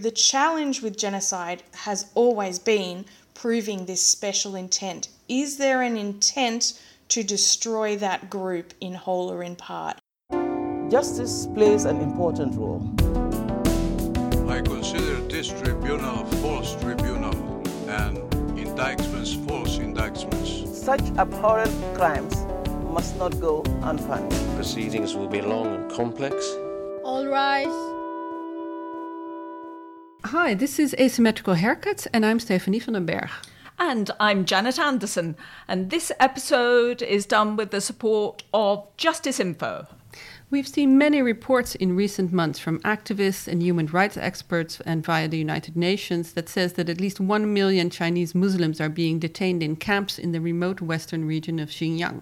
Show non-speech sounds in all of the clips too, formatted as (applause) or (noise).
The challenge with genocide has always been proving this special intent. Is there an intent to destroy that group in whole or in part? Justice plays an important role. I consider this tribunal a false tribunal and indictments false indictments. Such abhorrent crimes must not go unpunished. Proceedings will be long and complex. All rise. Hi, this is Asymmetrical Haircuts, and I'm Stephanie van den Berg. And I'm Janet Anderson, and this episode is done with the support of Justice Info. We've seen many reports in recent months from activists and human rights experts and via the United Nations that says that at least 1 million Chinese Muslims are being detained in camps in the remote western region of Xinjiang.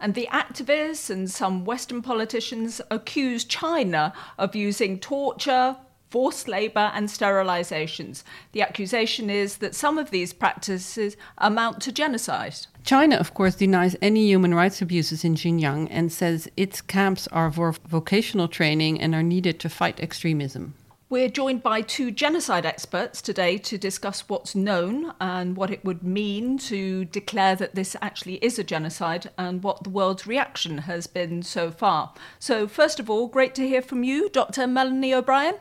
And the activists and some Western politicians accuse China of using torture, forced labour, and sterilizations. The accusation is that some of these practices amount to genocide. China, of course, denies any human rights abuses in Xinjiang and says its camps are for vocational training and are needed to fight extremism. We're joined by two genocide experts today to discuss what's known and what it would mean to declare that this actually is a genocide and what the world's reaction has been so far. So, first of all, great to hear from you, Dr. Melanie O'Brien.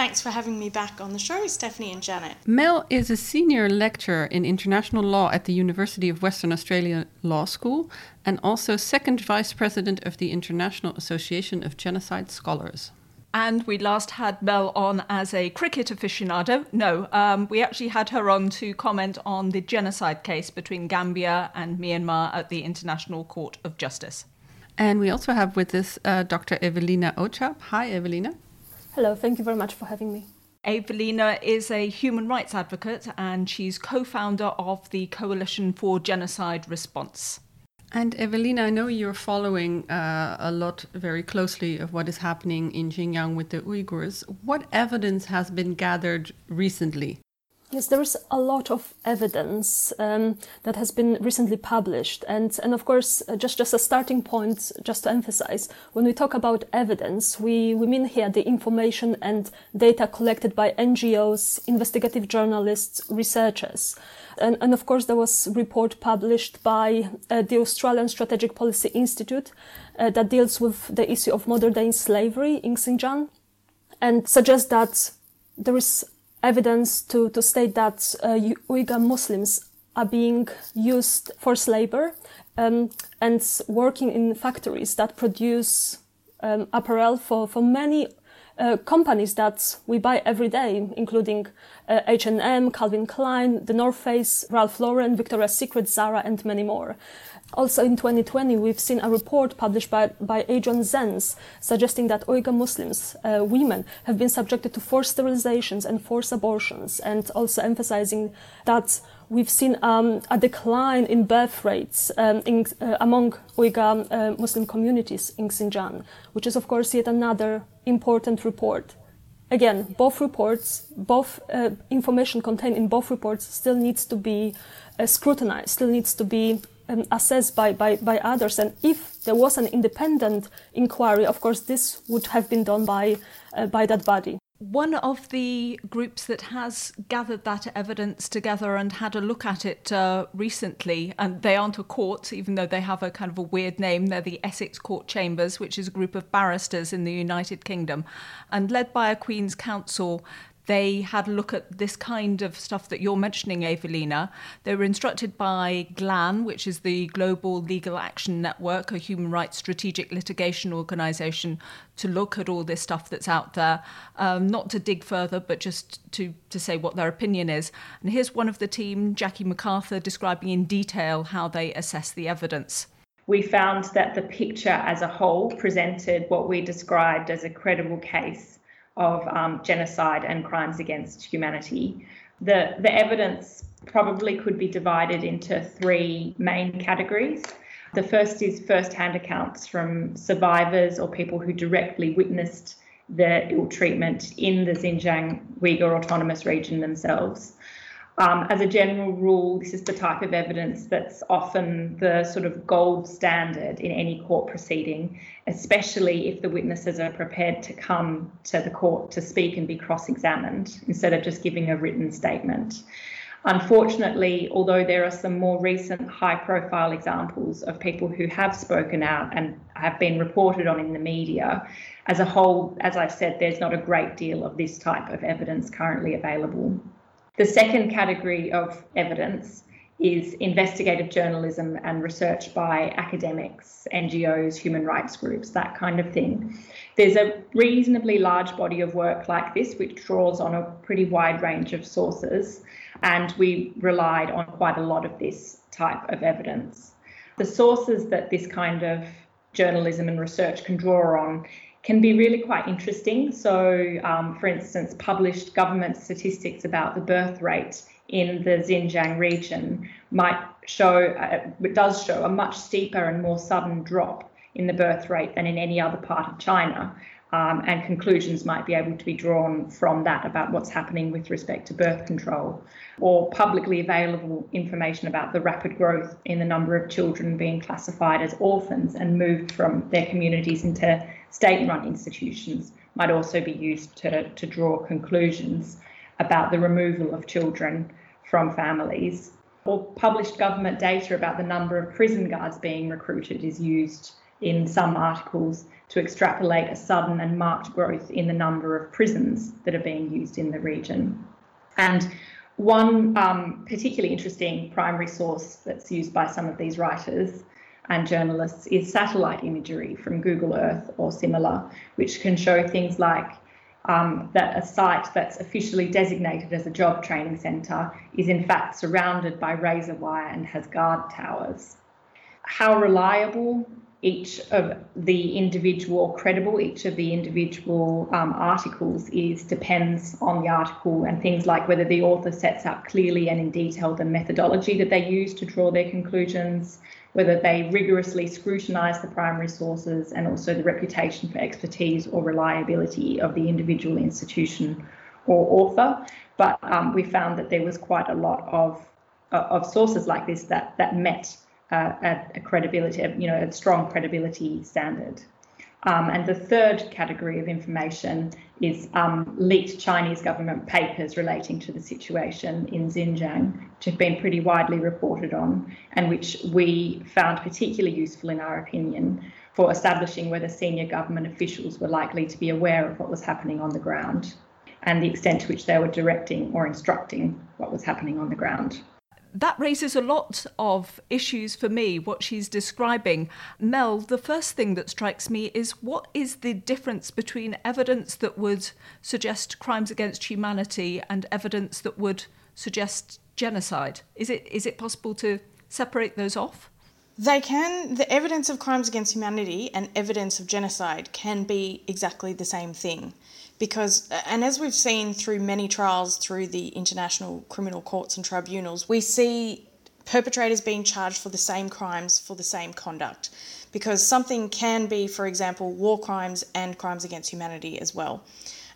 Thanks for having me back on the show, Stephanie and Janet. Mel is a senior lecturer in international law at the University of Western Australia Law School and also second vice president of the International Association of Genocide Scholars. And we last had Mel on as a cricket aficionado. No, um, we actually had her on to comment on the genocide case between Gambia and Myanmar at the International Court of Justice. And we also have with us uh, Dr. Ewelina Ochab. Hi, Ewelina. Hello, thank you very much for having me. Ewelina is a human rights advocate and she's co founder of the Coalition for Genocide Response. And Ewelina, I know you're following uh, a lot very closely of what is happening in Xinjiang with the Uyghurs. What evidence has been gathered recently? Yes, there is a lot of evidence um, that has been recently published, and and of course, uh, just just a starting point, just to emphasize, when we talk about evidence, we we mean here the information and data collected by NGOs, investigative journalists, researchers, and and of course, there was report published by uh, the Australian Strategic Policy Institute uh, that deals with the issue of modern day slavery in Xinjiang, and suggests that there is evidence to, to state that uh, Uyghur Muslims are being used for labor um, and working in factories that produce um, apparel for, for many uh, companies that we buy every day, including uh, H&M, Calvin Klein, The North Face, Ralph Lauren, Victoria's Secret, Zara, and many more. Also in 2020, we've seen a report published by, by Adrian Zenz suggesting that Uyghur Muslims, uh, women, have been subjected to forced sterilizations and forced abortions, and also emphasizing that we've seen um, a decline in birth rates um, in, uh, among Uyghur uh, Muslim communities in Xinjiang, which is, of course, yet another important report. Again, both reports, both uh, information contained in both reports still needs to be uh, scrutinized, still needs to be um, assessed by, by, by others. And if there was an independent inquiry, of course, this would have been done by, uh, by that body. One of the groups that has gathered that evidence together and had a look at it uh, recently, and they aren't a court, even though they have a kind of a weird name, they're the Essex Court Chambers, which is a group of barristers in the United Kingdom, and led by a Queen's Counsel they had a look at this kind of stuff that you're mentioning, Ewelina. They were instructed by GLAN, which is the Global Legal Action Network, a human rights strategic litigation organization, to look at all this stuff that's out there, um, not to dig further, but just to, to say what their opinion is. And here's one of the team, Jackie MacArthur, describing in detail how they assess the evidence we found that the picture as a whole presented what we described as a credible case of um, genocide and crimes against humanity. The, the evidence probably could be divided into three main categories. The first is first hand accounts from survivors or people who directly witnessed the ill treatment in the Xinjiang Uyghur Autonomous Region themselves. Um, as a general rule, this is the type of evidence that's often the sort of gold standard in any court proceeding, especially if the witnesses are prepared to come to the court to speak and be cross examined instead of just giving a written statement. Unfortunately, although there are some more recent high profile examples of people who have spoken out and have been reported on in the media, as a whole, as I've said, there's not a great deal of this type of evidence currently available. The second category of evidence is investigative journalism and research by academics, NGOs, human rights groups, that kind of thing. There's a reasonably large body of work like this, which draws on a pretty wide range of sources, and we relied on quite a lot of this type of evidence. The sources that this kind of journalism and research can draw on can be really quite interesting. So, um, for instance, published government statistics about the birth rate in the Xinjiang region might show, uh, it does show a much steeper and more sudden drop in the birth rate than in any other part of China. Um, and conclusions might be able to be drawn from that about what's happening with respect to birth control, or publicly available information about the rapid growth in the number of children being classified as orphans and moved from their communities into state run institutions might also be used to, to draw conclusions about the removal of children from families. Or published government data about the number of prison guards being recruited is used in some articles to extrapolate a sudden and marked growth in the number of prisons that are being used in the region. And one um, particularly interesting primary source that's used by some of these writers and journalists is satellite imagery from Google Earth or similar, which can show things like um, that a site that's officially designated as a job training centre is in fact surrounded by razor wire and has guard towers. How reliable each of the individual credible each of the individual um, articles is depends on the article and things like whether the author sets out clearly and in detail the methodology that they use to draw their conclusions whether they rigorously scrutinise the primary sources and also the reputation for expertise or reliability of the individual institution or author but um, we found that there was quite a lot of of sources like this that that met uh, a, a, credibility, you know, a strong credibility standard. Um, and the third category of information is um, leaked Chinese government papers relating to the situation in Xinjiang, which have been pretty widely reported on, and which we found particularly useful, in our opinion, for establishing whether senior government officials were likely to be aware of what was happening on the ground and the extent to which they were directing or instructing what was happening on the ground that raises a lot of issues for me, what she's describing. Mel, the first thing that strikes me is what is the difference between evidence that would suggest crimes against humanity and evidence that would suggest genocide? Is it, is it possible to separate those off? They can, the evidence of crimes against humanity and evidence of genocide can be exactly the same thing because and as we've seen through many trials through the international criminal courts and tribunals we see perpetrators being charged for the same crimes for the same conduct because something can be for example war crimes and crimes against humanity as well.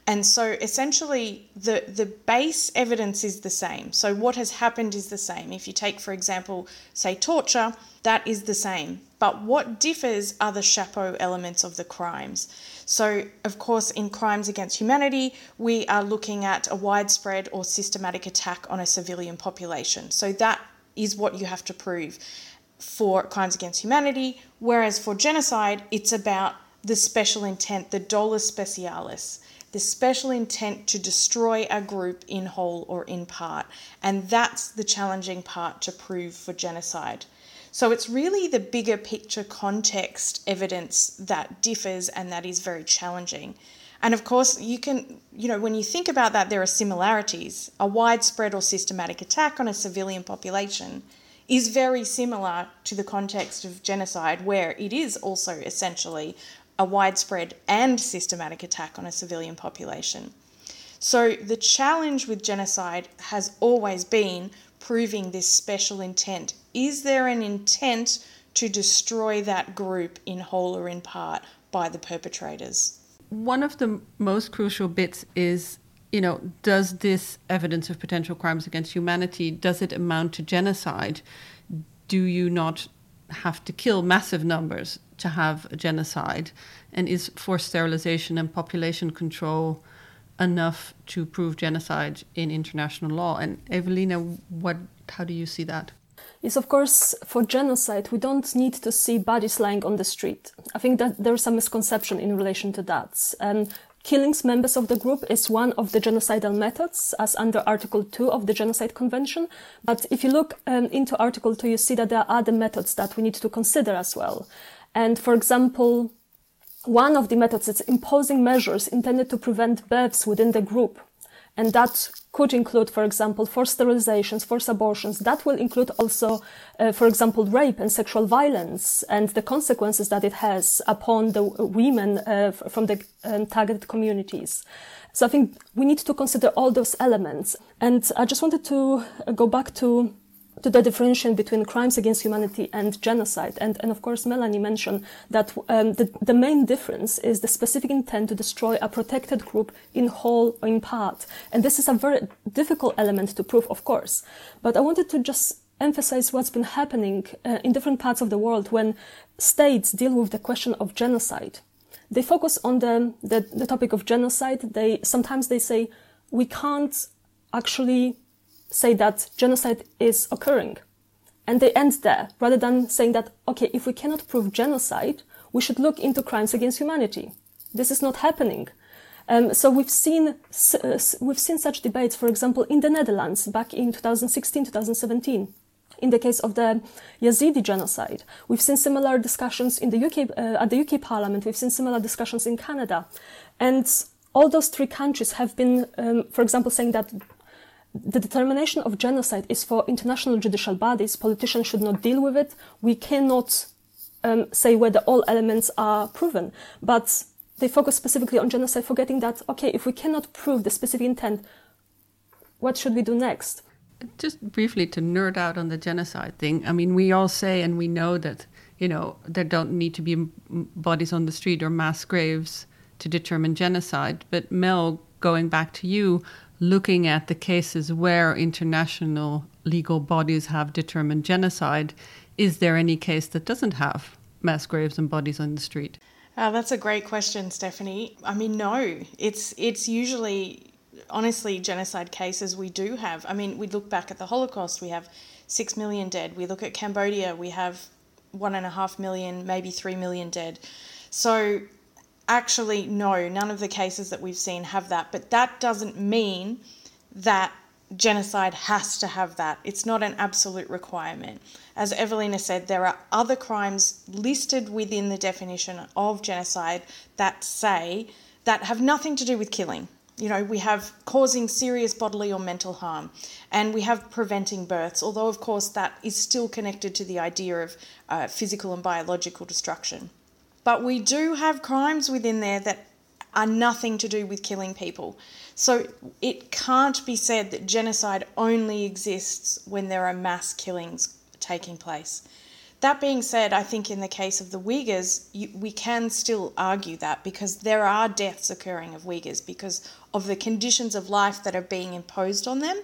And so essentially the the base evidence is the same. So what has happened is the same. If you take for example say torture that is the same. But what differs are the chapeau elements of the crimes so, of course, in crimes against humanity, we are looking at a widespread or systematic attack on a civilian population. So, that is what you have to prove for crimes against humanity, whereas for genocide, it's about the special intent, the dolus specialis, the special intent to destroy a group in whole or in part. And that's the challenging part to prove for genocide. So it's really the bigger picture context evidence that differs and that is very challenging. And of course, you can, you know, when you think about that, there are similarities. A widespread or systematic attack on a civilian population is very similar to the context of genocide, where it is also essentially a widespread and systematic attack on a civilian population. So the challenge with genocide has always been proving this special intent is there an intent to destroy that group in whole or in part by the perpetrators? One of the most crucial bits is you know, does this evidence of potential crimes against humanity does it amount to genocide? Do you not have to kill massive numbers to have a genocide? And is forced sterilization and population control enough to prove genocide in international law? And Ewelina, what? How do you see that? Yes, of course, for genocide, we don't need to see bodies lying on the street. I think that there's some misconception in relation to that. Um, Killings members of the group is one of the genocidal methods as under Article 2 of the Genocide Convention. But if you look um, into Article 2, you see that there are other methods that we need to consider as well. And for example, one of the methods is imposing measures intended to prevent births within the group. And that could include, for example, forced sterilizations, forced abortions. That will include also, uh, for example, rape and sexual violence and the consequences that it has upon the women uh, from the um, targeted communities. So I think we need to consider all those elements. And I just wanted to uh, go back to to the differentiation between crimes against humanity and genocide. And, and of course, Melanie mentioned that um, the, the main difference is the specific intent to destroy a protected group in whole or in part. And this is a very difficult element to prove, of course. But I wanted to just emphasize what's been happening uh, in different parts of the world when states deal with the question of genocide. They focus on the, the, the topic of genocide. They sometimes they say we can't actually say that genocide is occurring. And they end there, rather than saying that, okay, if we cannot prove genocide, we should look into crimes against humanity. This is not happening. Um, so we've seen uh, we've seen such debates, for example, in the Netherlands back in 2016, 2017. In the case of the Yazidi genocide, we've seen similar discussions in the UK uh, at the UK Parliament. We've seen similar discussions in Canada, and all those three countries have been, um, for example, saying that the determination of genocide is for international judicial bodies. Politicians should not deal with it. We cannot um, say whether all elements are proven, but they focus specifically on genocide, forgetting that, okay, if we cannot prove the specific intent, what should we do next? Just briefly to nerd out on the genocide thing. I mean, we all say and we know that, you know, there don't need to be bodies on the street or mass graves to determine genocide. But Mel, going back to you, looking at the cases where international legal bodies have determined genocide, is there any case that doesn't have mass graves and bodies on the street? Uh, that's a great question, Stephanie. I mean, no, it's it's usually honestly genocide cases we do have. I mean, we look back at the Holocaust, we have six million dead. We look at Cambodia, we have one and a half million, maybe three million dead. So actually, no, none of the cases that we've seen have that. But that doesn't mean that genocide has to have that. It's not an absolute requirement. As Ewelina said, there are other crimes listed within the definition of genocide that say that have nothing to do with killing. You know, we have causing serious bodily or mental harm, and we have preventing births, although, of course, that is still connected to the idea of uh, physical and biological destruction. But we do have crimes within there that are nothing to do with killing people. So it can't be said that genocide only exists when there are mass killings taking place. That being said, I think in the case of the Uyghurs, you, we can still argue that because there are deaths occurring of Uyghurs because of the conditions of life that are being imposed on them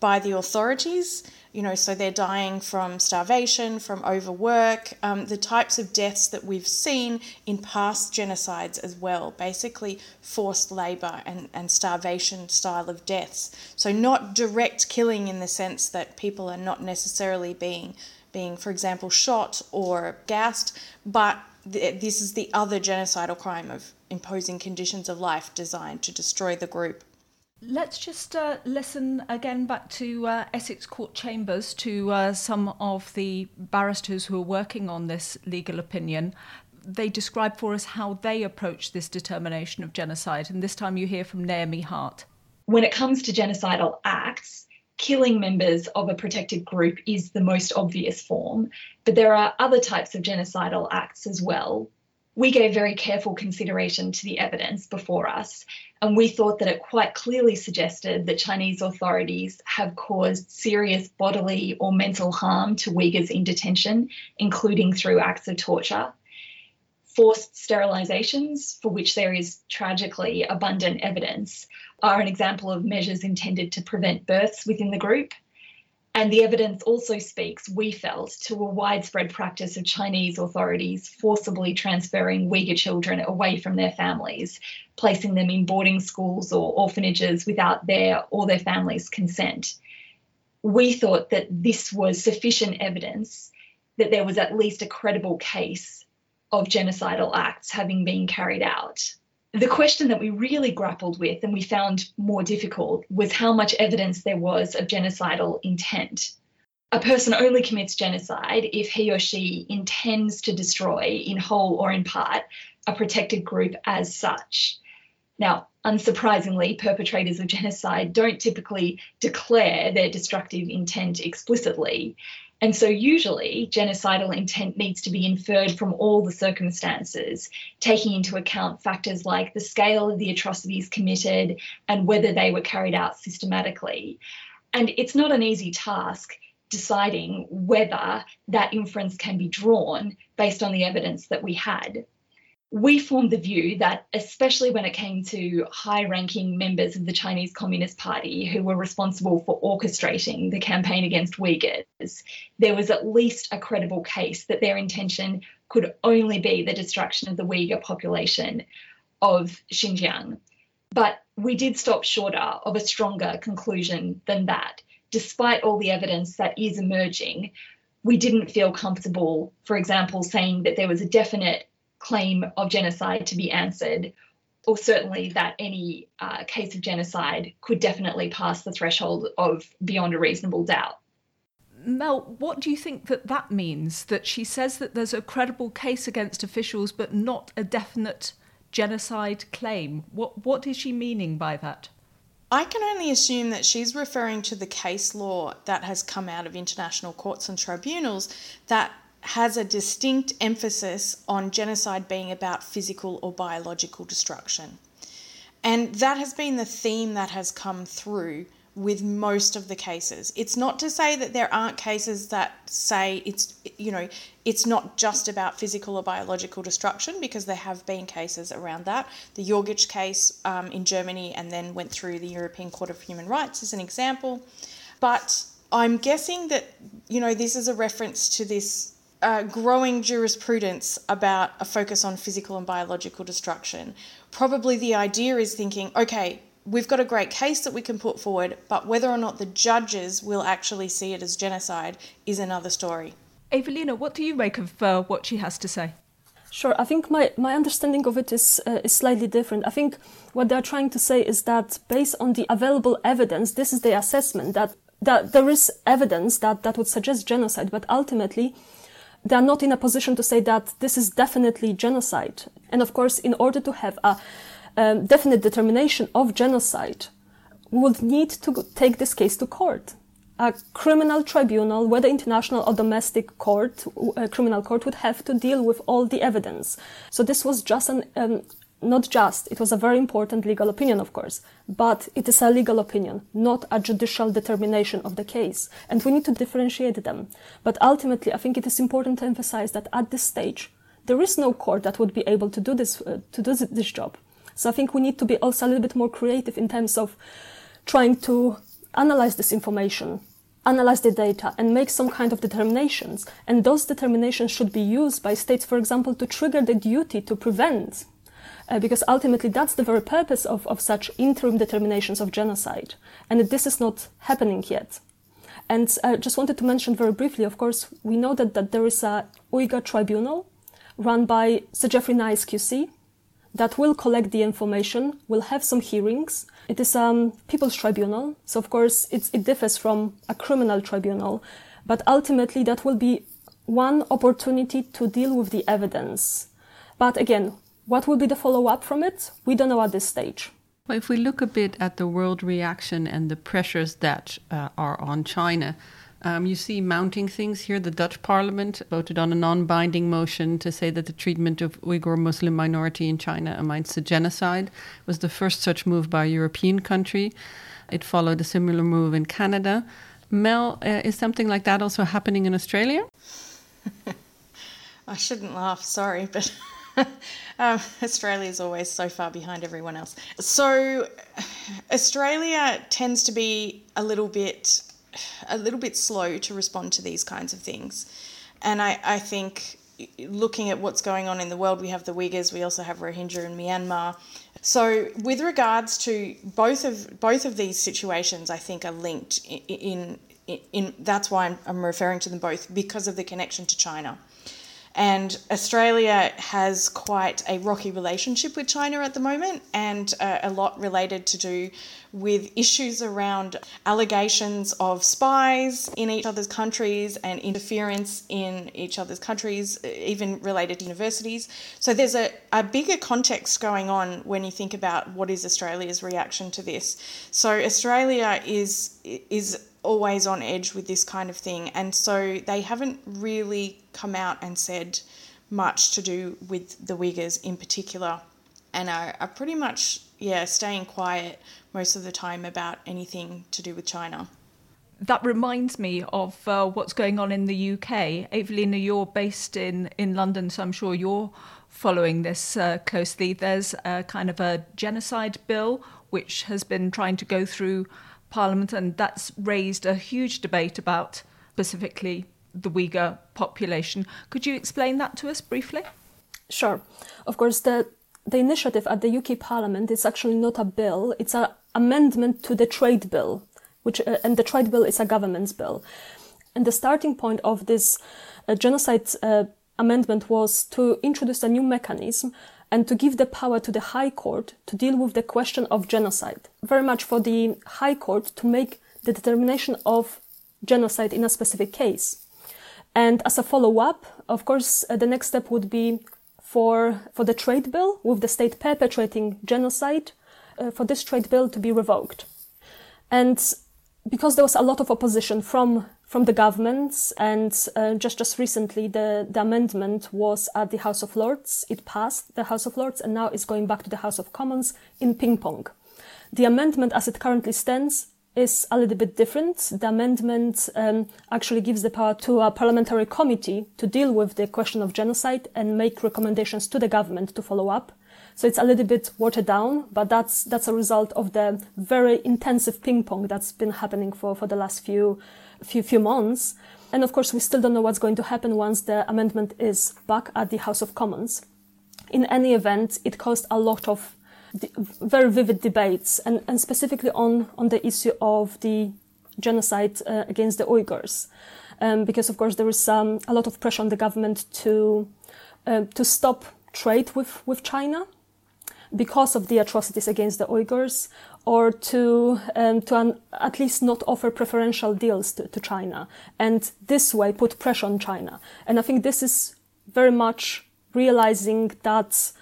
by the authorities you know, so they're dying from starvation, from overwork, um, the types of deaths that we've seen in past genocides as well, basically forced labour and, and starvation style of deaths. So not direct killing in the sense that people are not necessarily being, being for example, shot or gassed, but th- this is the other genocidal crime of imposing conditions of life designed to destroy the group. Let's just uh, listen again back to uh, Essex Court Chambers to uh, some of the barristers who are working on this legal opinion. They describe for us how they approach this determination of genocide, and this time you hear from Naomi Hart. When it comes to genocidal acts, killing members of a protected group is the most obvious form, but there are other types of genocidal acts as well, we gave very careful consideration to the evidence before us, and we thought that it quite clearly suggested that Chinese authorities have caused serious bodily or mental harm to Uyghurs in detention, including through acts of torture. Forced sterilizations, for which there is tragically abundant evidence, are an example of measures intended to prevent births within the group. And the evidence also speaks, we felt, to a widespread practice of Chinese authorities forcibly transferring Uyghur children away from their families, placing them in boarding schools or orphanages without their or their families' consent. We thought that this was sufficient evidence that there was at least a credible case of genocidal acts having been carried out. The question that we really grappled with and we found more difficult was how much evidence there was of genocidal intent. A person only commits genocide if he or she intends to destroy, in whole or in part, a protected group as such. Now, unsurprisingly, perpetrators of genocide don't typically declare their destructive intent explicitly. And so, usually, genocidal intent needs to be inferred from all the circumstances, taking into account factors like the scale of the atrocities committed and whether they were carried out systematically. And it's not an easy task deciding whether that inference can be drawn based on the evidence that we had we formed the view that, especially when it came to high ranking members of the Chinese Communist Party who were responsible for orchestrating the campaign against Uyghurs, there was at least a credible case that their intention could only be the destruction of the Uyghur population of Xinjiang. But we did stop shorter of a stronger conclusion than that. Despite all the evidence that is emerging, we didn't feel comfortable, for example, saying that there was a definite claim of genocide to be answered, or certainly that any uh, case of genocide could definitely pass the threshold of beyond a reasonable doubt. Mel, what do you think that that means? That she says that there's a credible case against officials, but not a definite genocide claim. What what is she meaning by that? I can only assume that she's referring to the case law that has come out of international courts and tribunals that has a distinct emphasis on genocide being about physical or biological destruction. And that has been the theme that has come through with most of the cases. It's not to say that there aren't cases that say it's, you know, it's not just about physical or biological destruction because there have been cases around that. The Jorgic case um, in Germany and then went through the European Court of Human Rights as an example. But I'm guessing that, you know, this is a reference to this uh, growing jurisprudence about a focus on physical and biological destruction. Probably the idea is thinking, okay, we've got a great case that we can put forward, but whether or not the judges will actually see it as genocide is another story. Ewelina, what do you make of uh, what she has to say? Sure, I think my, my understanding of it is, uh, is slightly different. I think what they're trying to say is that based on the available evidence, this is the assessment that, that there is evidence that, that would suggest genocide, but ultimately they are not in a position to say that this is definitely genocide. And of course, in order to have a um, definite determination of genocide, we would need to take this case to court. A criminal tribunal, whether international or domestic court, criminal court would have to deal with all the evidence. So this was just an um, not just, it was a very important legal opinion, of course, but it is a legal opinion, not a judicial determination of the case. And we need to differentiate them. But ultimately, I think it is important to emphasize that at this stage, there is no court that would be able to do this, uh, to do this job. So I think we need to be also a little bit more creative in terms of trying to analyze this information, analyze the data, and make some kind of determinations. And those determinations should be used by states, for example, to trigger the duty to prevent uh, because ultimately that's the very purpose of, of such interim determinations of genocide. And this is not happening yet. And I uh, just wanted to mention very briefly, of course, we know that, that there is a Uyghur tribunal run by Sir Geoffrey Nice QC that will collect the information, will have some hearings. It is a um, people's tribunal, so of course it differs from a criminal tribunal, but ultimately that will be one opportunity to deal with the evidence. But again, what will be the follow up from it? We don't know at this stage. Well, if we look a bit at the world reaction and the pressures that uh, are on China, um, you see mounting things here. The Dutch parliament voted on a non binding motion to say that the treatment of Uyghur Muslim minority in China amounts to genocide. It was the first such move by a European country. It followed a similar move in Canada. Mel, uh, is something like that also happening in Australia? (laughs) I shouldn't laugh, sorry, but (laughs) (laughs) um, Australia is always so far behind everyone else. So, Australia tends to be a little bit, a little bit slow to respond to these kinds of things, and I, I think looking at what's going on in the world, we have the Uyghurs, we also have Rohingya in Myanmar. So, with regards to both of both of these situations, I think are linked in, in, in, that's why I'm, I'm referring to them both because of the connection to China. And Australia has quite a rocky relationship with China at the moment, and uh, a lot related to do with issues around allegations of spies in each other's countries and interference in each other's countries, even related to universities. So there's a, a bigger context going on when you think about what is Australia's reaction to this. So Australia is is always on edge with this kind of thing. And so they haven't really come out and said much to do with the Uyghurs in particular and are, are pretty much, yeah, staying quiet most of the time about anything to do with China. That reminds me of uh, what's going on in the UK. Ewelina, you're based in, in London, so I'm sure you're following this uh, closely. There's a kind of a genocide bill which has been trying to go through Parliament, and that's raised a huge debate about specifically the Uyghur population. Could you explain that to us briefly? Sure. Of course, the the initiative at the UK Parliament is actually not a bill; it's an amendment to the trade bill, which uh, and the trade bill is a government's bill. And the starting point of this uh, genocide uh, amendment was to introduce a new mechanism and to give the power to the High Court to deal with the question of genocide. Very much for the High Court to make the determination of genocide in a specific case. And as a follow up, of course, uh, the next step would be for, for the trade bill with the state perpetrating genocide, uh, for this trade bill to be revoked. And because there was a lot of opposition from from the governments, and uh, just just recently the, the amendment was at the House of Lords. It passed the House of Lords, and now it's going back to the House of Commons in ping pong. The amendment, as it currently stands, is a little bit different. The amendment um, actually gives the power to a parliamentary committee to deal with the question of genocide and make recommendations to the government to follow up. So it's a little bit watered down, but that's that's a result of the very intensive ping pong that's been happening for, for the last few few few months. And of course, we still don't know what's going to happen once the amendment is back at the House of Commons. In any event, it caused a lot of very vivid debates, and, and specifically on, on the issue of the genocide uh, against the Uyghurs. Um, because, of course, there is um, a lot of pressure on the government to, uh, to stop trade with, with China because of the atrocities against the Uyghurs, or to um, to an, at least not offer preferential deals to, to China, and this way put pressure on China. And I think this is very much realizing that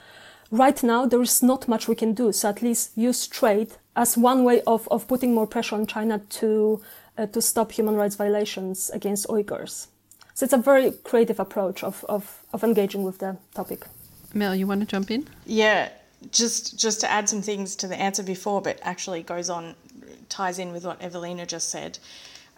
right now there is not much we can do. So at least use trade as one way of, of putting more pressure on China to uh, to stop human rights violations against Uyghurs. So it's a very creative approach of, of, of engaging with the topic. Mel, you want to jump in? Yeah, just just to add some things to the answer before, but actually goes on ties in with what Ewelina just said.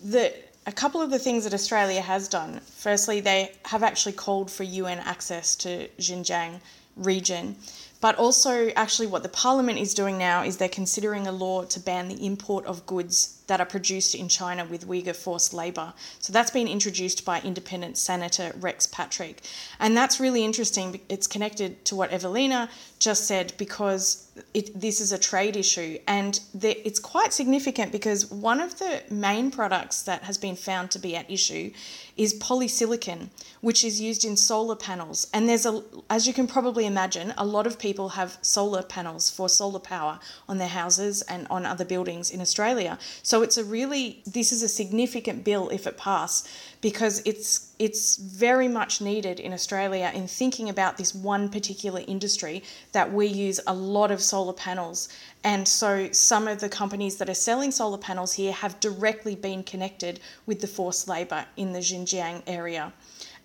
The a couple of the things that Australia has done. Firstly, they have actually called for UN access to Xinjiang region. But also, actually, what the parliament is doing now is they're considering a law to ban the import of goods that are produced in China with Uyghur forced labour. So that's been introduced by independent Senator Rex Patrick. And that's really interesting. It's connected to what Ewelina just said because it, this is a trade issue. And the, it's quite significant because one of the main products that has been found to be at issue is polysilicon, which is used in solar panels. And there's a, as you can probably imagine, a lot of people have solar panels for solar power on their houses and on other buildings in Australia. So so it's a really this is a significant bill if it passes because it's it's very much needed in Australia in thinking about this one particular industry that we use a lot of solar panels and so some of the companies that are selling solar panels here have directly been connected with the forced labor in the Xinjiang area.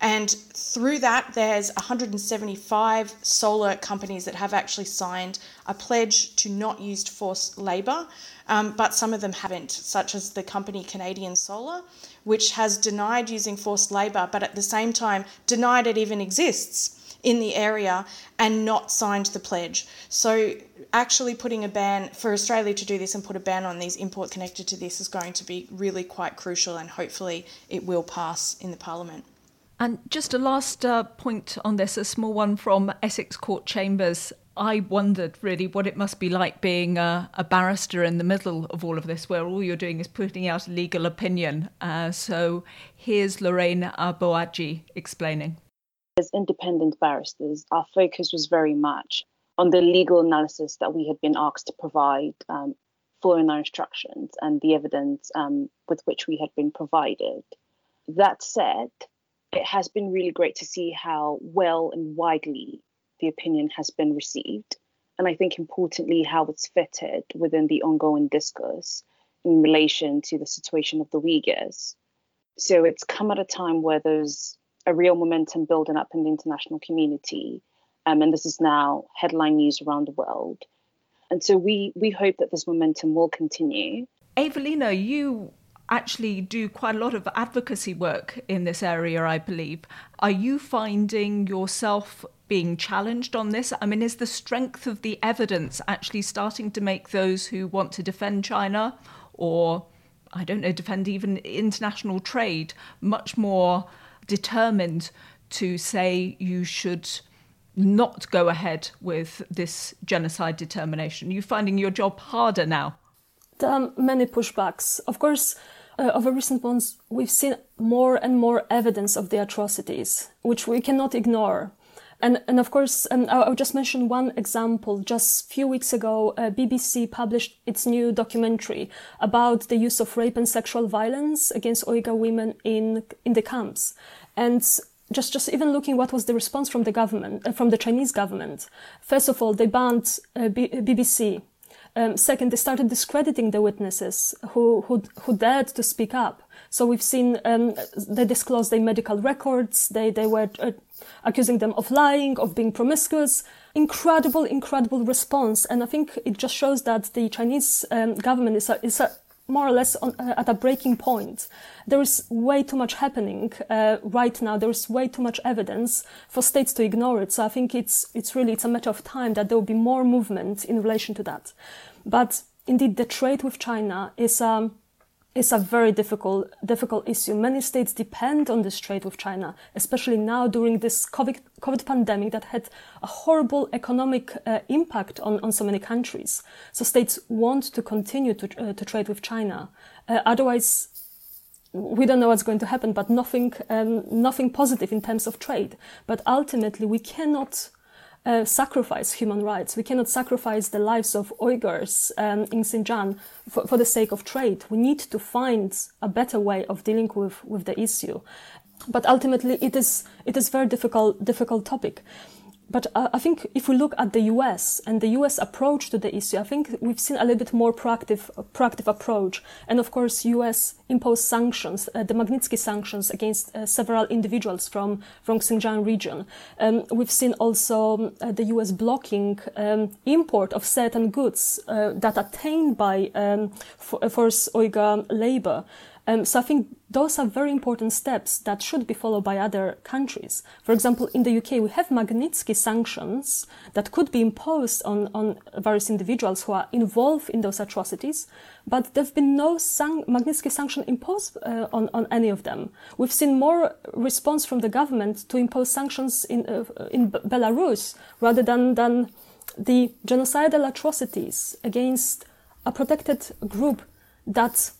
And through that, there's 175 solar companies that have actually signed a pledge to not use forced labour, um, but some of them haven't, such as the company Canadian Solar, which has denied using forced labour, but at the same time denied it even exists. in the area and not signed the pledge. So, actually putting a ban for Australia to do this and put a ban on these imports connected to this is going to be really quite crucial, and hopefully it will pass in the Parliament. And just a last uh, point on this, a small one from Essex Court Chambers. I wondered really what it must be like being a, a, barrister in the middle of all of this, where all you're doing is putting out a legal opinion. Uh, so here's Lorraine Aboagye explaining. As independent barristers, our focus was very much on the legal analysis that we had been asked to provide um, following our instructions and the evidence um, with which we had been provided. That said, it has been really great to see how well and widely the opinion has been received. And I think importantly, how it's fitted within the ongoing discourse in relation to the situation of the Uyghurs. So it's come at a time where there's a real momentum building up in the international community. Um, and this is now headline news around the world. And so we, we hope that this momentum will continue. Evelina, you actually do quite a lot of advocacy work in this area, I believe. Are you finding yourself being challenged on this? I mean, is the strength of the evidence actually starting to make those who want to defend China or, I don't know, defend even international trade much more determined to say you should not go ahead with this genocide determination? Are you finding your job harder now? There are many pushbacks. Of course, uh, over recent months, we've seen more and more evidence of the atrocities, which we cannot ignore. And, and of course, um, I'll just mention one example. Just a few weeks ago, uh, BBC published its new documentary about the use of rape and sexual violence against Uyghur women in, in the camps. And just, just even looking what was the response from the government, uh, from the Chinese government. First of all, they banned uh, B- BBC. Um, second, they started discrediting the witnesses who, who, who dared to speak up. So we've seen um, they disclosed their medical records. They they were uh, accusing them of lying, of being promiscuous. Incredible, incredible response, and I think it just shows that the Chinese um, government is a, is a more or less on, uh, at a breaking point. There is way too much happening uh, right now. There is way too much evidence for states to ignore it. So I think it's it's really it's a matter of time that there will be more movement in relation to that. But indeed, the trade with China is um, is a very difficult difficult issue. Many states depend on this trade with China, especially now during this COVID, COVID pandemic that had a horrible economic uh, impact on, on so many countries. So states want to continue to, uh, to trade with China. Uh, otherwise, we don't know what's going to happen, but nothing, um, nothing positive in terms of trade. But ultimately, we cannot uh, sacrifice human rights. We cannot sacrifice the lives of Uyghurs um, in Xinjiang for, for, the sake of trade. We need to find a better way of dealing with, with the issue. But ultimately, it is it is very difficult difficult topic. But uh, I think if we look at the US and the US approach to the issue, I think we've seen a little bit more proactive, proactive approach. And of course, US imposed sanctions, uh, the Magnitsky sanctions against uh, several individuals from, from Xinjiang region. Um, we've seen also uh, the US blocking um, import of certain goods uh, that are taken by um, forced Uyghur labor. Um, so I think those are very important steps that should be followed by other countries. For example, in the UK, we have Magnitsky sanctions that could be imposed on, on various individuals who are involved in those atrocities, but there have been no san- Magnitsky sanction imposed uh, on, on any of them. We've seen more response from the government to impose sanctions in, uh, in B- Belarus rather than, than the genocidal atrocities against a protected group that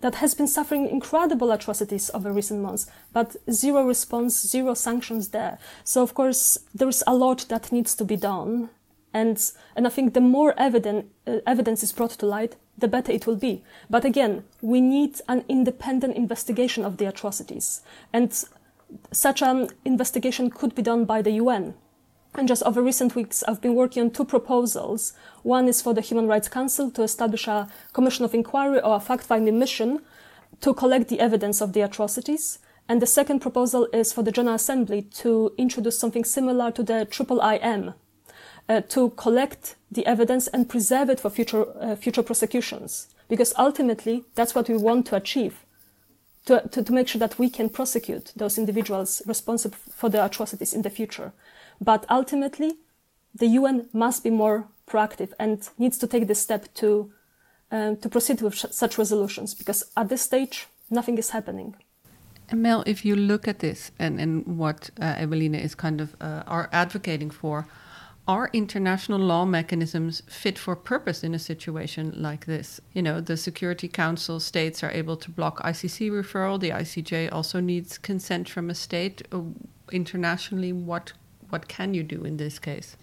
that has been suffering incredible atrocities over recent months, but zero response, zero sanctions there. So of course, there is a lot that needs to be done. And, and I think the more evident, uh, evidence is brought to light, the better it will be. But again, we need an independent investigation of the atrocities. And such an investigation could be done by the UN. And just over recent weeks, I've been working on two proposals. One is for the Human Rights Council to establish a commission of inquiry or a fact-finding mission to collect the evidence of the atrocities. And the second proposal is for the General Assembly to introduce something similar to the Triple IM, uh, to collect the evidence and preserve it for future, uh, future prosecutions. Because ultimately, that's what we want to achieve. to, to, to make sure that we can prosecute those individuals responsible for the atrocities in the future. But ultimately, the UN must be more proactive and needs to take this step to um, to proceed with such resolutions because at this stage nothing is happening. And Mel, if you look at this and, and what uh, Ewelina is kind of uh, are advocating for, are international law mechanisms fit for purpose in a situation like this? You know, the Security Council states are able to block ICC referral. The ICJ also needs consent from a state. Uh, internationally, what what can you do in this case?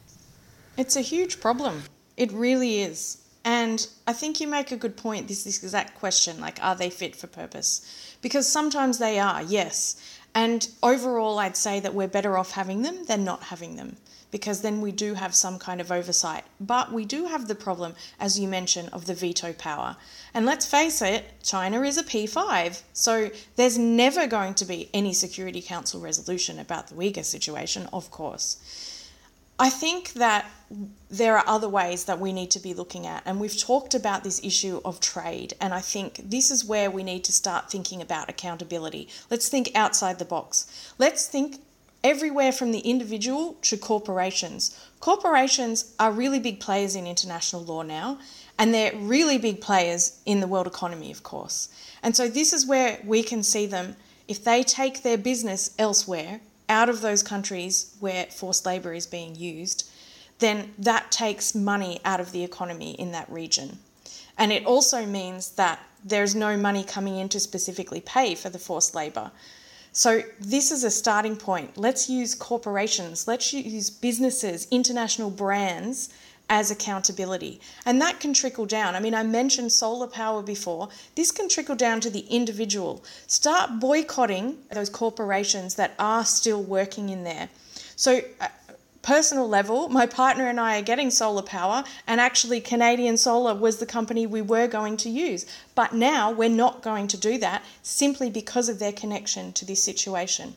It's a huge problem. It really is. And I think you make a good point. This, this exact question like, are they fit for purpose? Because sometimes they are, yes. And overall, I'd say that we're better off having them than not having them because then we do have some kind of oversight. But we do have the problem, as you mentioned, of the veto power. And let's face it, China is a P5, so there's never going to be any Security Council resolution about the Uyghur situation, of course. I think that there are other ways that we need to be looking at, and we've talked about this issue of trade, and I think this is where we need to start thinking about accountability. Let's think outside the box. Let's think everywhere from the individual to corporations. Corporations are really big players in international law now, and they're really big players in the world economy, of course. And so, this is where we can see them if they take their business elsewhere, out of those countries where forced labour is being used, then that takes money out of the economy in that region. And it also means that there's no money coming in to specifically pay for the forced labour. So, this is a starting point. Let's use corporations, let's use businesses, international brands as accountability. And that can trickle down. I mean, I mentioned solar power before. This can trickle down to the individual. Start boycotting those corporations that are still working in there. So, uh, personal level, my partner and I are getting solar power, and actually, Canadian Solar was the company we were going to use. But now we're not going to do that simply because of their connection to this situation.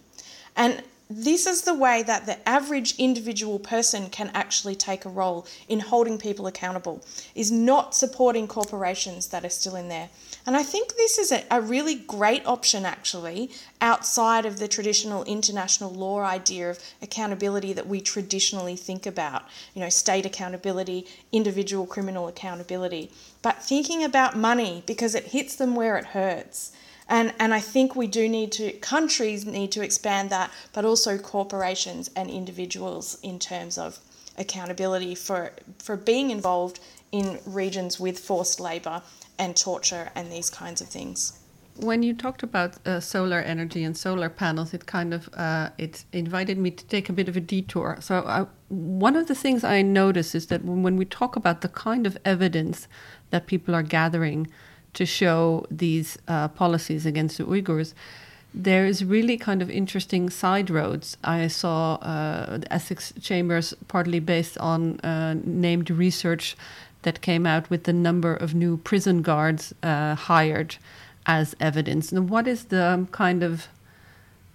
And this is the way that the average individual person can actually take a role in holding people accountable is not supporting corporations that are still in there. And i think this is a, a really great option actually outside of the traditional international law idea of accountability that we traditionally think about. You know state accountability individual criminal accountability. But thinking about money because it hits them where it hurts and, and I think we do need to, countries need to expand that, but also corporations and individuals in terms of accountability for, for being involved in regions with forced labour and torture and these kinds of things. When you talked about uh, solar energy and solar panels, it kind of uh, it invited me to take a bit of a detour. So I, one of the things I notice is that when we talk about the kind of evidence that people are gathering to show these uh, policies against the Uyghurs, there is really kind of interesting side roads. I saw uh, the Essex Chambers, partly based on uh, named research that came out with the number of new prison guards uh, hired as evidence. And what is the um, kind of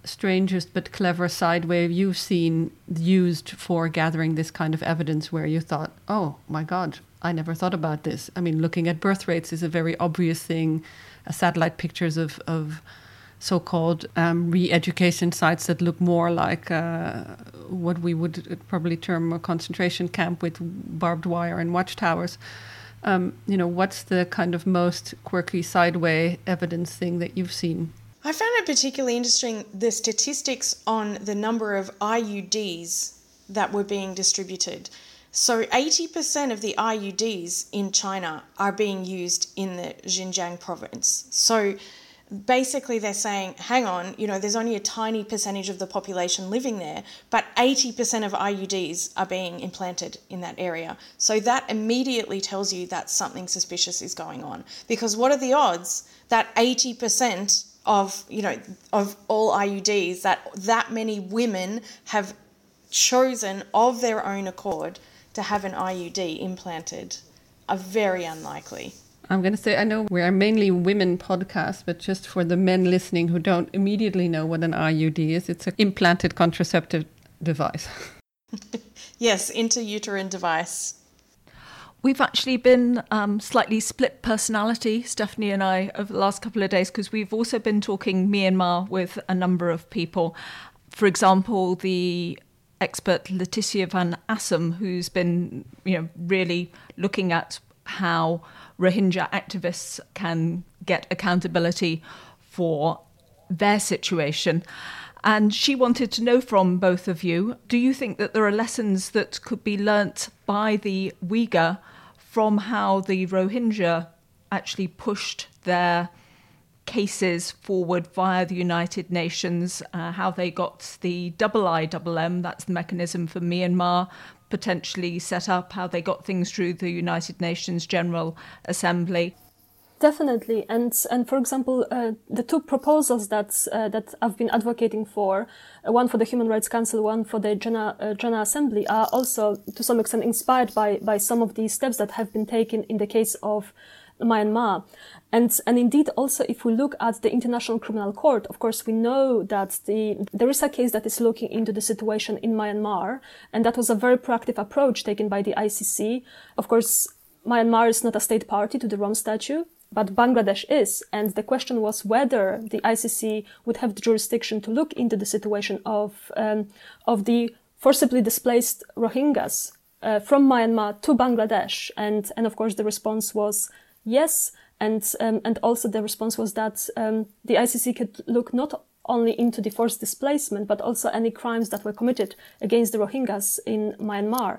strangest but clever side way you've seen used for gathering this kind of evidence where you thought, oh my God, I never thought about this. I mean, looking at birth rates is a very obvious thing. Uh, satellite pictures of, of so called um, re education sites that look more like uh, what we would probably term a concentration camp with barbed wire and watchtowers. Um, you know, what's the kind of most quirky sideway evidence thing that you've seen? I found it particularly interesting the statistics on the number of IUDs that were being distributed. So 80% of the IUDs in China are being used in the Xinjiang province. So basically they're saying, hang on, you know, there's only a tiny percentage of the population living there, but 80% of IUDs are being implanted in that area. So that immediately tells you that something suspicious is going on. Because what are the odds that 80% of, you know, of all IUDs that that many women have chosen of their own accord to have an IUD implanted are very unlikely. I'm going to say, I know we're mainly women podcast, but just for the men listening who don't immediately know what an IUD is, it's an implanted contraceptive device. (laughs) yes, intrauterine device. We've actually been um, slightly split personality, Stephanie and I, over the last couple of days because we've also been talking Myanmar with a number of people. For example, the expert Letitia Van Assem, who's been, you know, really looking at how Rohingya activists can get accountability for their situation. And she wanted to know from both of you do you think that there are lessons that could be learnt by the Uyghur from how the Rohingya actually pushed their cases forward via the United Nations, uh, how they got the double IMM, that's the mechanism for Myanmar, potentially set up, how they got things through the United Nations General Assembly. Definitely, and and for example, uh, the two proposals that uh, that I've been advocating for, uh, one for the Human Rights Council, one for the General, uh, General Assembly, are also to some extent inspired by by some of the steps that have been taken in the case of Myanmar. And, and indeed, also, if we look at the International Criminal Court, of course, we know that the, there is a case that is looking into the situation in Myanmar, and that was a very proactive approach taken by the ICC. Of course, Myanmar is not a state party to the Rome Statute, but Bangladesh is. And the question was whether the ICC would have the jurisdiction to look into the situation of, um, of the forcibly displaced Rohingyas uh, from Myanmar to Bangladesh. And, and of course, the response was yes. And, um, and also the response was that um, the ICC could look not only into the forced displacement, but also any crimes that were committed against the Rohingyas in Myanmar.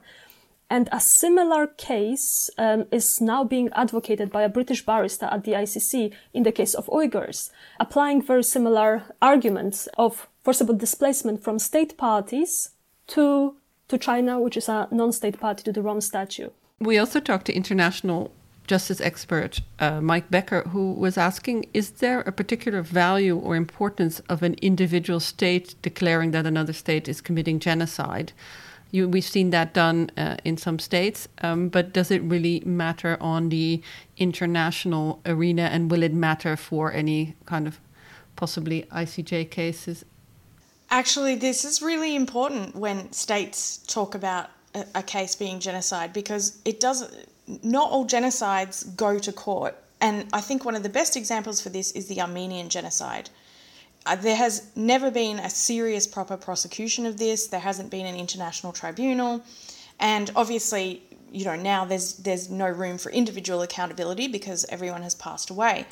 And a similar case um, is now being advocated by a British barrister at the ICC in the case of Uyghurs, applying very similar arguments of forcible displacement from state parties to, to China, which is a non-state party to the Rome Statute. We also talked to international justice expert uh, Mike Becker, who was asking Is there a particular value or importance of an individual state declaring that another state is committing genocide? You, we've seen that done uh, in some states, um, but does it really matter on the international arena and will it matter for any kind of possibly ICJ cases? Actually, this is really important when states talk about a, a case being genocide because it doesn't, not all genocides go to court. And I think one of the best examples for this is the Armenian genocide uh, there has never been a serious proper prosecution of this. There hasn't been an international tribunal, and obviously, you know, now there's there's no room for individual accountability because everyone has passed away.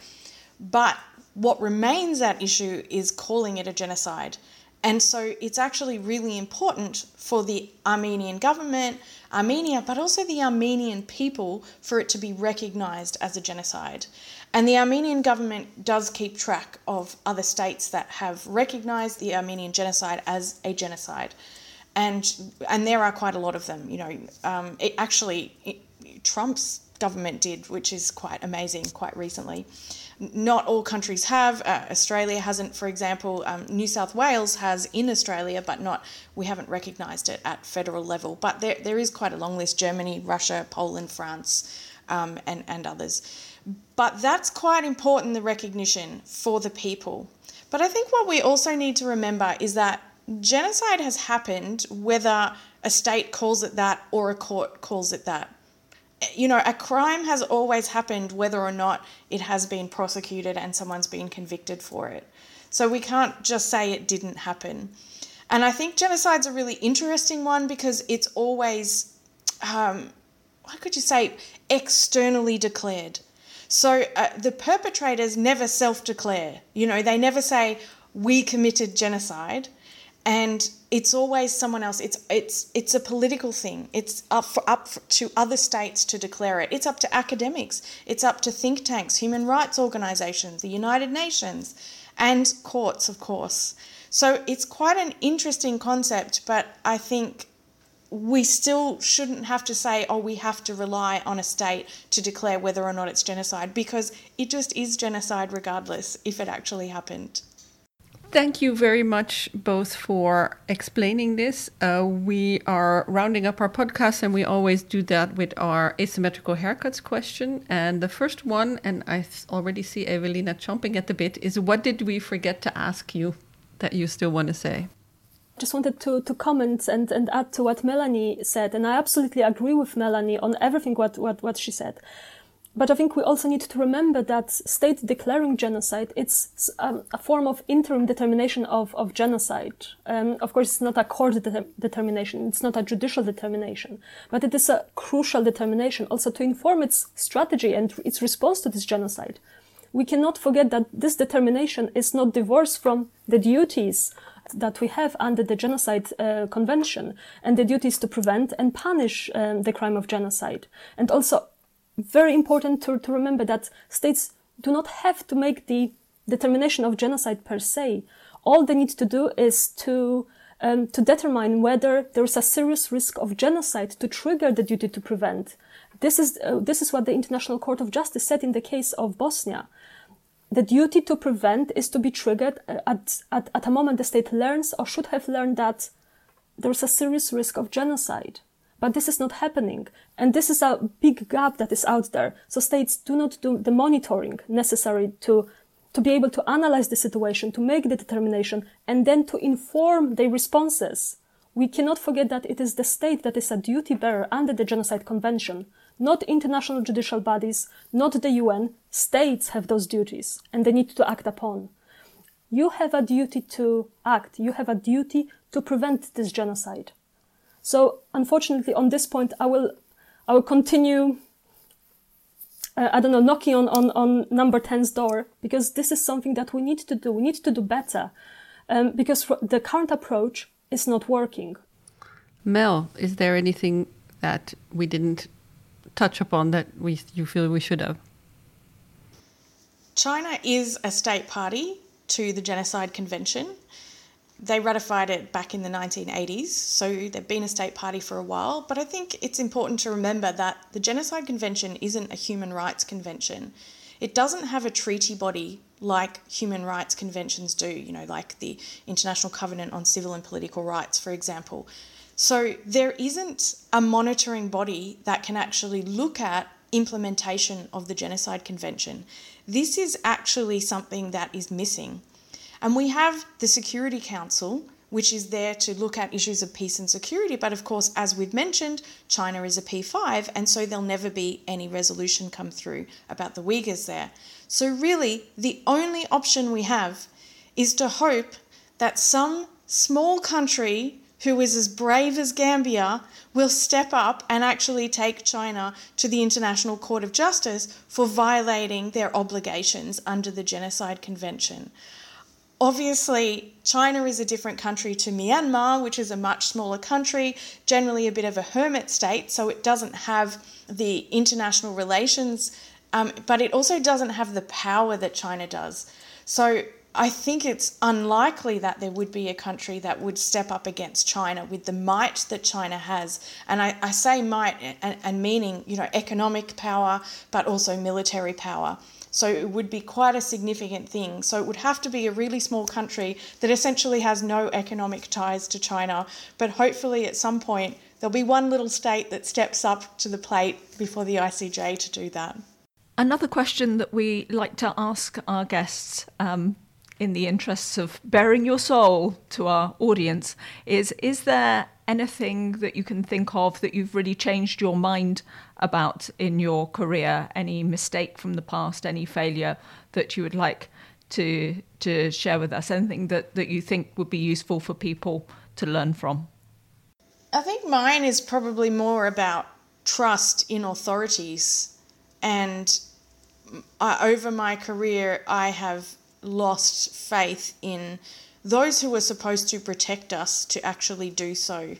But what remains at issue is calling it a genocide. And so it's actually really important for the Armenian government, Armenia, but also the Armenian people for it to be recognized as a genocide. And the Armenian government does keep track of other states that have recognized the Armenian genocide as a genocide. And, and there are quite a lot of them. You know, um, it actually, it, Trump's government did, which is quite amazing, quite recently. Not all countries have. Uh, Australia hasn't, for example. Um, New South Wales has in Australia, but not. We haven't recognised it at federal level. But there, there is quite a long list: Germany, Russia, Poland, France, um, and and others. But that's quite important, the recognition for the people. But I think what we also need to remember is that genocide has happened whether a state calls it that or a court calls it that. You know, a crime has always happened whether or not it has been prosecuted and someone's been convicted for it. So we can't just say it didn't happen. And I think genocide's a really interesting one because it's always, um, could you say, externally declared. So uh, the perpetrators never self declare. You know, they never say, we committed genocide. And it's always someone else. It's it's it's a political thing. It's up for, up to other states to declare it. It's up to academics. It's up to think tanks, human rights organisations, the United Nations, and courts, of course. So it's quite an interesting concept, but I think we still shouldn't have to say, oh, we have to rely on a state to declare whether or not it's genocide because it just is genocide regardless if it actually happened. Thank you very much both for explaining this. Uh, we are rounding up our podcast, and we always do that with our asymmetrical haircuts question. And the first one, and I already see Ewelina chomping at the bit, is what did we forget to ask you that you still want to say? just wanted to, to comment and, and add to what Melanie said. And I absolutely agree with Melanie on everything what, what, what she said. But I think we also need to remember that state declaring genocide, it's um, a form of interim determination of, of genocide. Um, of course, it's not a court de- determination. It's not a judicial determination, but it is a crucial determination also to inform its strategy and its response to this genocide. We cannot forget that this determination is not divorced from the duties that we have under the Genocide uh, Convention and the duties to prevent and punish um, the crime of genocide. And also, very important to, to remember that states do not have to make the determination of genocide per se. All they need to do is to um, to determine whether there is a serious risk of genocide to trigger the duty to prevent. This is uh, this is what the International Court of Justice said in the case of Bosnia the duty to prevent is to be triggered uh, at, at, at a moment the state learns or should have learned that there's a serious risk of genocide. But this is not happening. And this is a big gap that is out there. So states do not do the monitoring necessary to, to be able to analyze the situation, to make the determination, and then to inform their responses. We cannot forget that it is the state that is a duty bearer under the Genocide Convention not international judicial bodies, not the UN. States have those duties and they need to act upon. You have a duty to act. You have a duty to prevent this genocide. So, unfortunately, on this point, I will, I will continue. Uh, I don't know, knocking on, on, on number 10's door because this is something that we need to do. We need to do better um, because the current approach is not working. Mel, is there anything that we didn't touch upon that we you feel we should have? China is a state party to the Genocide Convention. They ratified it back in the 1980s, so they've been a state party for a while. But I think it's important to remember that the Genocide Convention isn't a human rights convention. It doesn't have a treaty body like human rights conventions do, you know, like the International Covenant on Civil and Political Rights, for example. So there isn't a monitoring body that can actually look at implementation of the Genocide Convention. This is actually something that is missing. And we have the Security Council, which is there to look at issues of peace and security. But of course, as we've mentioned, China is a P5, and so there'll never be any resolution come through about the Uyghurs there. So, really, the only option we have is to hope that some small country who is as brave as Gambia, will step up and actually take China to the International Court of Justice for violating their obligations under the Genocide Convention. Obviously, China is a different country to Myanmar, which is a much smaller country, generally a bit of a hermit state, so it doesn't have the international relations, um, but it also doesn't have the power that China does. So I think it's unlikely that there would be a country that would step up against China with the might that China has. And I, I say might and, and meaning, you know, economic power, but also military power. So it would be quite a significant thing. So it would have to be a really small country that essentially has no economic ties to China. But hopefully at some point there'll be one little state that steps up to the plate before the ICJ to do that. Another question that we like to ask our guests um, in the interests of baring your soul to our audience is is there anything that you can think of that you've really changed your mind about in your career? Any mistake from the past any failure that you would like to to share with us? Anything that that you think would be useful for people to learn from? I think mine is probably more about trust in authorities. And uh, over my career i have lost faith in those who were supposed to protect us to actually do so.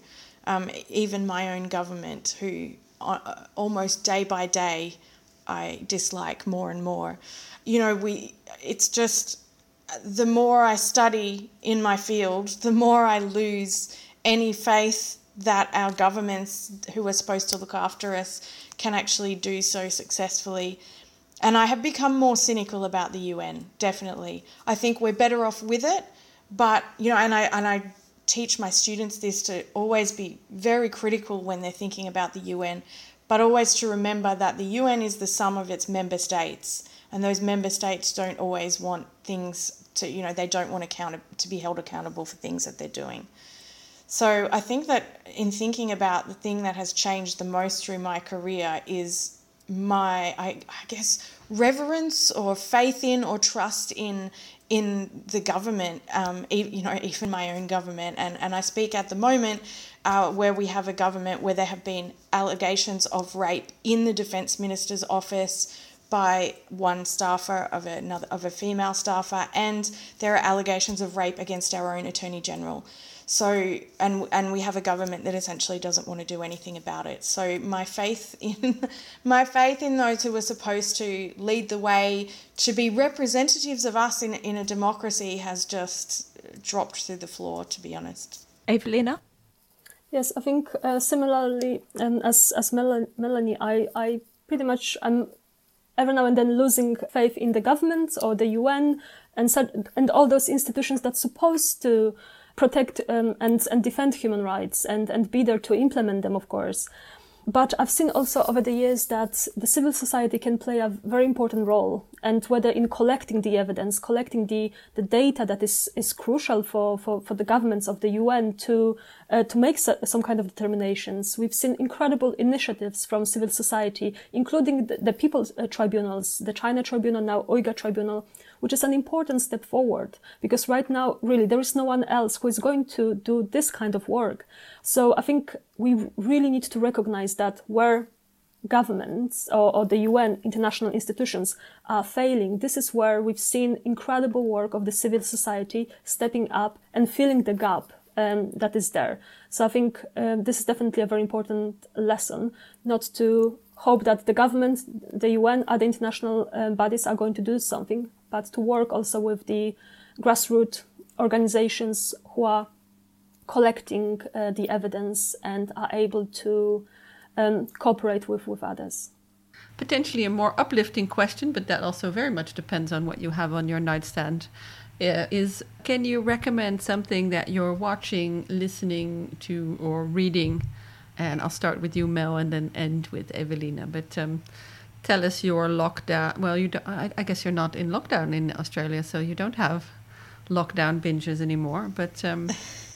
Um, even my own government, who uh, almost day by day I dislike more and more. You know, we it's just the more I study in my field, the more I lose any faith that our governments who are supposed to look after us can actually do so successfully. And I have become more cynical about the UN, definitely. I think we're better off with it, but you know, and I and I teach my students this to always be very critical when they're thinking about the UN, but always to remember that the UN is the sum of its member states, and those member states don't always want things to, you know, they don't want account to be held accountable for things that they're doing. So I think that in thinking about the thing that has changed the most through my career is my, I, I guess, reverence or faith in or trust in in the government, um, you know, even my own government. And, and I speak at the moment uh, where we have a government where there have been allegations of rape in the defence minister's office by one staffer of another of a female staffer, and there are allegations of rape against our own attorney general. So and and we have a government that essentially doesn't want to do anything about it. So my faith (laughs) in my faith in those who are supposed to lead the way to be representatives of us in in a democracy has just dropped through the floor. To be honest, Ewelina. Yes, I think uh, similarly um, as as Melanie, I I pretty much am every now and then losing faith in the government or the UN and and all those institutions that's supposed to protect um, and, and defend human rights and, and be there to implement them, of course. But I've seen also over the years that the civil society can play a very important role, and whether in collecting the evidence, collecting the, the data that is, is crucial for, for, for the governments of the UN to, uh, to make so, some kind of determinations. We've seen incredible initiatives from civil society, including the, the People's uh, Tribunals, the China Tribunal, now Uyghur Tribunal, which is an important step forward because right now, really, there is no one else who is going to do this kind of work. So I think we really need to recognize that where governments or, or, the UN international institutions are failing, this is where we've seen incredible work of the civil society stepping up and filling the gap um, that is there. So I think um, this is definitely a very important lesson, not to hope that the government, the UN, other international uh, bodies are going to do something, but to work also with the grassroots organizations who are collecting uh, the evidence and are able to um, cooperate with, with others. Potentially a more uplifting question, but that also very much depends on what you have on your nightstand. Uh, is can you recommend something that you're watching, listening to, or reading? And I'll start with you, Mel, and then end with Ewelina. But um, tell us your lockdown. Well, you I, I, guess you're not in lockdown in Australia, so you don't have lockdown binges anymore. But um,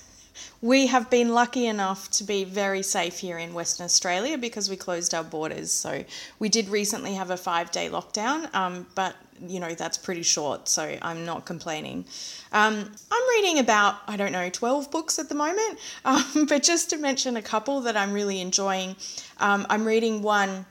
(laughs) we have been lucky enough to be very safe here in Western Australia because we closed our borders. So we did recently have a five day lockdown, um, but you know that's pretty short, so I'm not complaining. Um, I'm reading about I don't know 12 books at the moment, (laughs) um, but just to mention a couple that I'm really enjoying, um, I'm reading one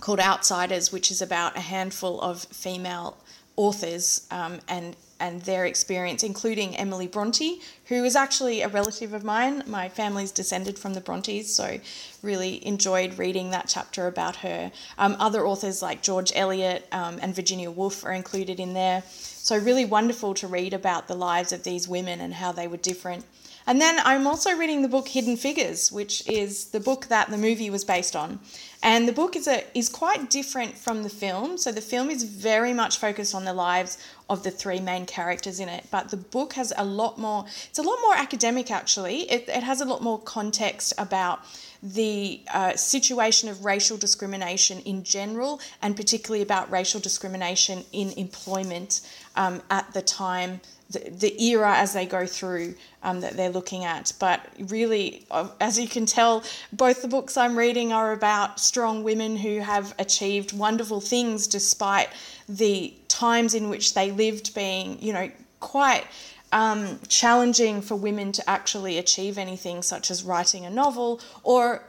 called Outsiders, which is about a handful of female authors um, and and their experience, including Emily Bronte, who is actually a relative of mine. My family's descended from the Brontes, so really enjoyed reading that chapter about her. Um, other authors like George Eliot um, and Virginia Woolf are included in there. So, really wonderful to read about the lives of these women and how they were different and then I'm also reading the book Hidden Figures, which is the book that the movie was based on. And the book is a is quite different from the film. So the film is very much focused on the lives of the three main characters in it, but the book has a lot more. It's a lot more academic actually. It it has a lot more context about the uh, situation of racial discrimination in general, and particularly about racial discrimination in employment um, at the time the, the era as they go through um, that they're looking at. But really, uh, as you can tell, both the books I'm reading are about strong women who have achieved wonderful things despite the times in which they lived being, you know, quite um, challenging for women to actually achieve anything, such as writing a novel or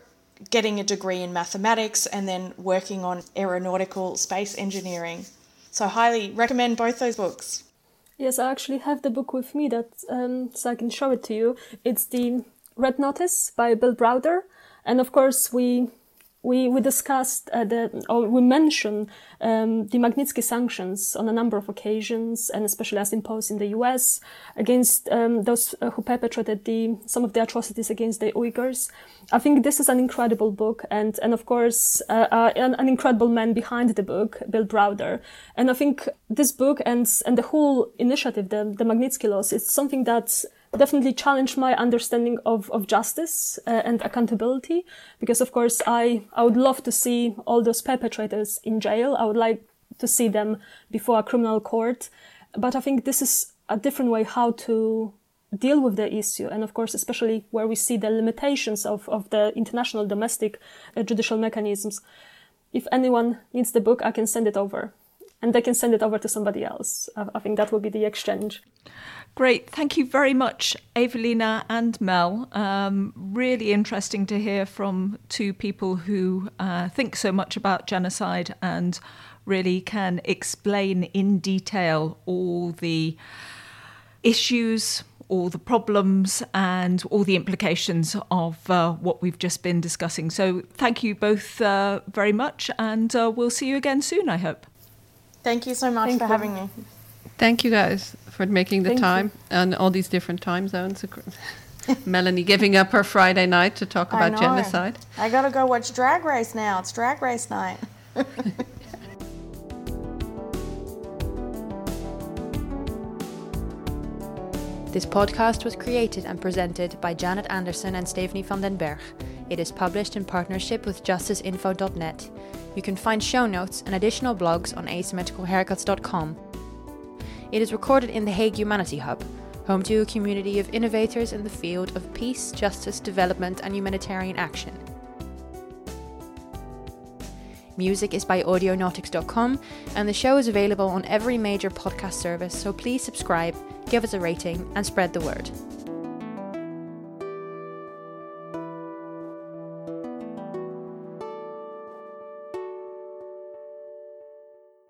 getting a degree in mathematics and then working on aeronautical space engineering. So, highly recommend both those books. Yes, I actually have the book with me that um, so I can show it to you. It's the Red Notice by Bill Browder, and of course we we, we discussed uh, the, or we mentioned um, the Magnitsky sanctions on a number of occasions, and especially as imposed in the U.S. against um, those uh, who perpetrated the some of the atrocities against the Uyghurs. I think this is an incredible book, and and of course uh, uh an, an, incredible man behind the book, Bill Browder. And I think this book and and the whole initiative, the the Magnitsky laws, is something that definitely challenged my understanding of, of justice uh, and accountability because of course I, I would love to see all those perpetrators in jail. I would like to see them before a criminal court. But I think this is a different way how to deal with the issue, and of course, especially where we see the limitations of, of the international domestic uh, judicial mechanisms. If anyone needs the book, I can send it over and they can send it over to somebody else. I, think that will be the exchange. Great. Thank you very much, Ewelina and Mel. Um, really interesting to hear from two people who uh, think so much about genocide and really can explain in detail all the issues, all the problems, and all the implications of uh, what we've just been discussing. So, thank you both uh, very much, and uh, we'll see you again soon, I hope. Thank you so much Thank for you. having me. Thank you guys for making the Thank time you. and all these different time zones. (laughs) Melanie giving up her Friday night to talk about genocide. I gotta go watch Drag Race now. It's Drag Race night. (laughs) This podcast was created and presented by Janet Anderson and Stephanie van den Berg. It is published in partnership with justiceinfo.net. You can find show notes and additional blogs on asymmetricalhaircuts.com. It is recorded in the Hague Humanity Hub, home to a community of innovators in the field of peace, justice, development, and humanitarian action. Music is by audionautics.com, and the show is available on every major podcast service, so please subscribe give us a rating, and spread the word.